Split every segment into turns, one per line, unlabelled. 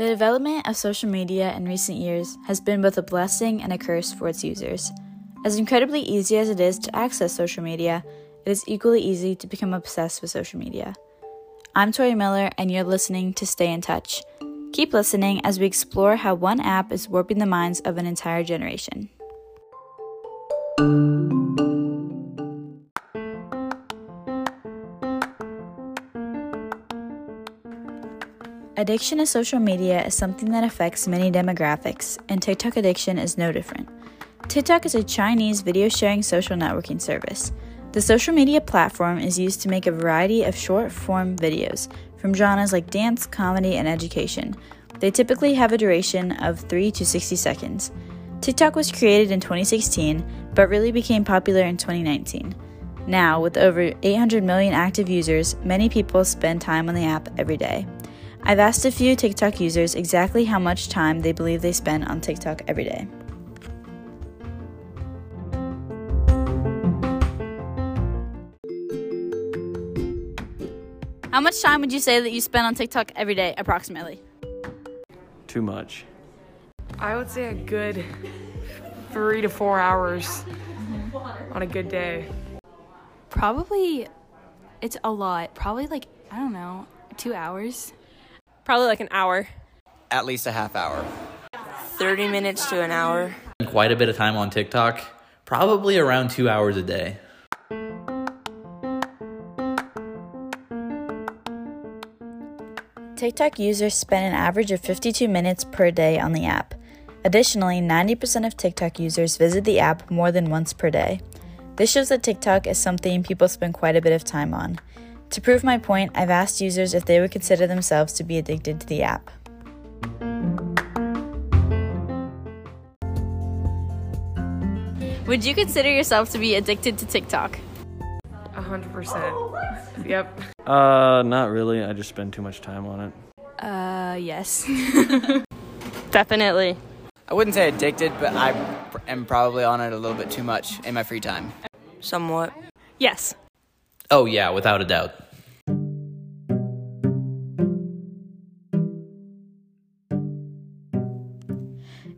The development of social media in recent years has been both a blessing and a curse for its users. As incredibly easy as it is to access social media, it is equally easy to become obsessed with social media. I'm Tori Miller, and you're listening to Stay in Touch. Keep listening as we explore how one app is warping the minds of an entire generation. Addiction to social media is something that affects many demographics, and TikTok addiction is no different. TikTok is a Chinese video sharing social networking service. The social media platform is used to make a variety of short form videos from genres like dance, comedy, and education. They typically have a duration of 3 to 60 seconds. TikTok was created in 2016, but really became popular in 2019. Now, with over 800 million active users, many people spend time on the app every day. I've asked a few TikTok users exactly how much time they believe they spend on TikTok every day. How much time would you say that you spend on TikTok every day, approximately?
Too much.
I would say a good three to four hours on a good day.
Probably, it's a lot. Probably like, I don't know, two hours.
Probably like an hour.
At least a half hour.
30 minutes to an hour.
Quite a bit of time on TikTok, probably around two hours a day.
TikTok users spend an average of 52 minutes per day on the app. Additionally, 90% of TikTok users visit the app more than once per day. This shows that TikTok is something people spend quite a bit of time on. To prove my point, I've asked users if they would consider themselves to be addicted to the app. Would you consider yourself to be addicted to TikTok?
A hundred percent. Yep.
Uh, not really. I just spend too much time on it.
Uh, yes.
Definitely.
I wouldn't say addicted, but I am probably on it a little bit too much in my free time.
Somewhat.
Yes.
Oh, yeah, without a doubt.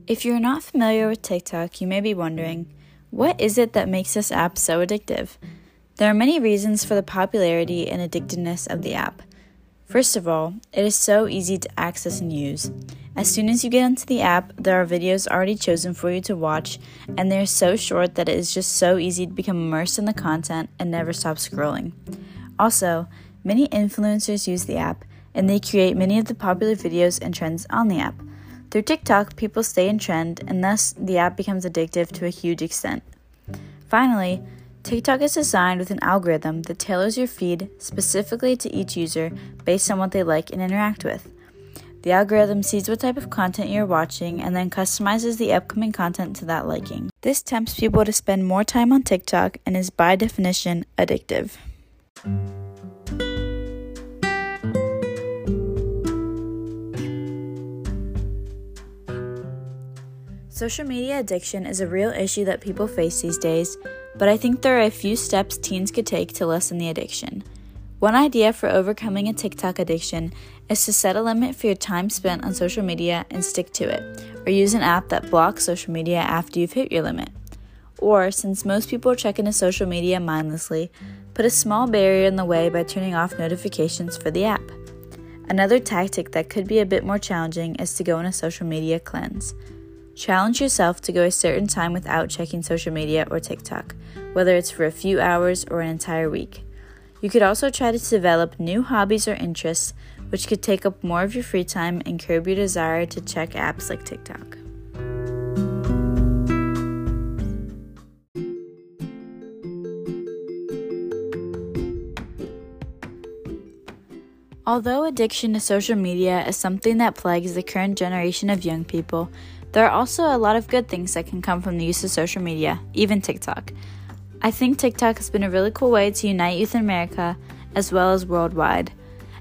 If you're not familiar with TikTok, you may be wondering what is it that makes this app so addictive? There are many reasons for the popularity and addictiveness of the app. First of all, it is so easy to access and use. As soon as you get into the app, there are videos already chosen for you to watch, and they are so short that it is just so easy to become immersed in the content and never stop scrolling. Also, many influencers use the app, and they create many of the popular videos and trends on the app. Through TikTok, people stay in trend, and thus the app becomes addictive to a huge extent. Finally, TikTok is designed with an algorithm that tailors your feed specifically to each user based on what they like and interact with. The algorithm sees what type of content you're watching and then customizes the upcoming content to that liking. This tempts people to spend more time on TikTok and is by definition addictive. Social media addiction is a real issue that people face these days, but I think there are a few steps teens could take to lessen the addiction. One idea for overcoming a TikTok addiction is to set a limit for your time spent on social media and stick to it, or use an app that blocks social media after you've hit your limit. Or, since most people check into social media mindlessly, put a small barrier in the way by turning off notifications for the app. Another tactic that could be a bit more challenging is to go on a social media cleanse. Challenge yourself to go a certain time without checking social media or TikTok, whether it's for a few hours or an entire week. You could also try to develop new hobbies or interests, which could take up more of your free time and curb your desire to check apps like TikTok. Although addiction to social media is something that plagues the current generation of young people, there are also a lot of good things that can come from the use of social media, even TikTok. I think TikTok has been a really cool way to unite youth in America as well as worldwide.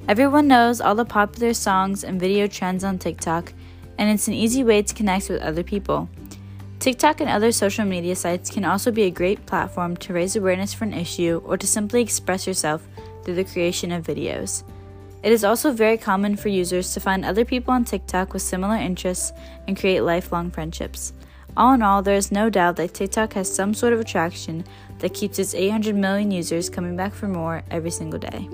Everyone knows all the popular songs and video trends on TikTok, and it's an easy way to connect with other people. TikTok and other social media sites can also be a great platform to raise awareness for an issue or to simply express yourself through the creation of videos. It is also very common for users to find other people on TikTok with similar interests and create lifelong friendships. All in all, there is no doubt that TikTok has some sort of attraction that keeps its 800 million users coming back for more every single day.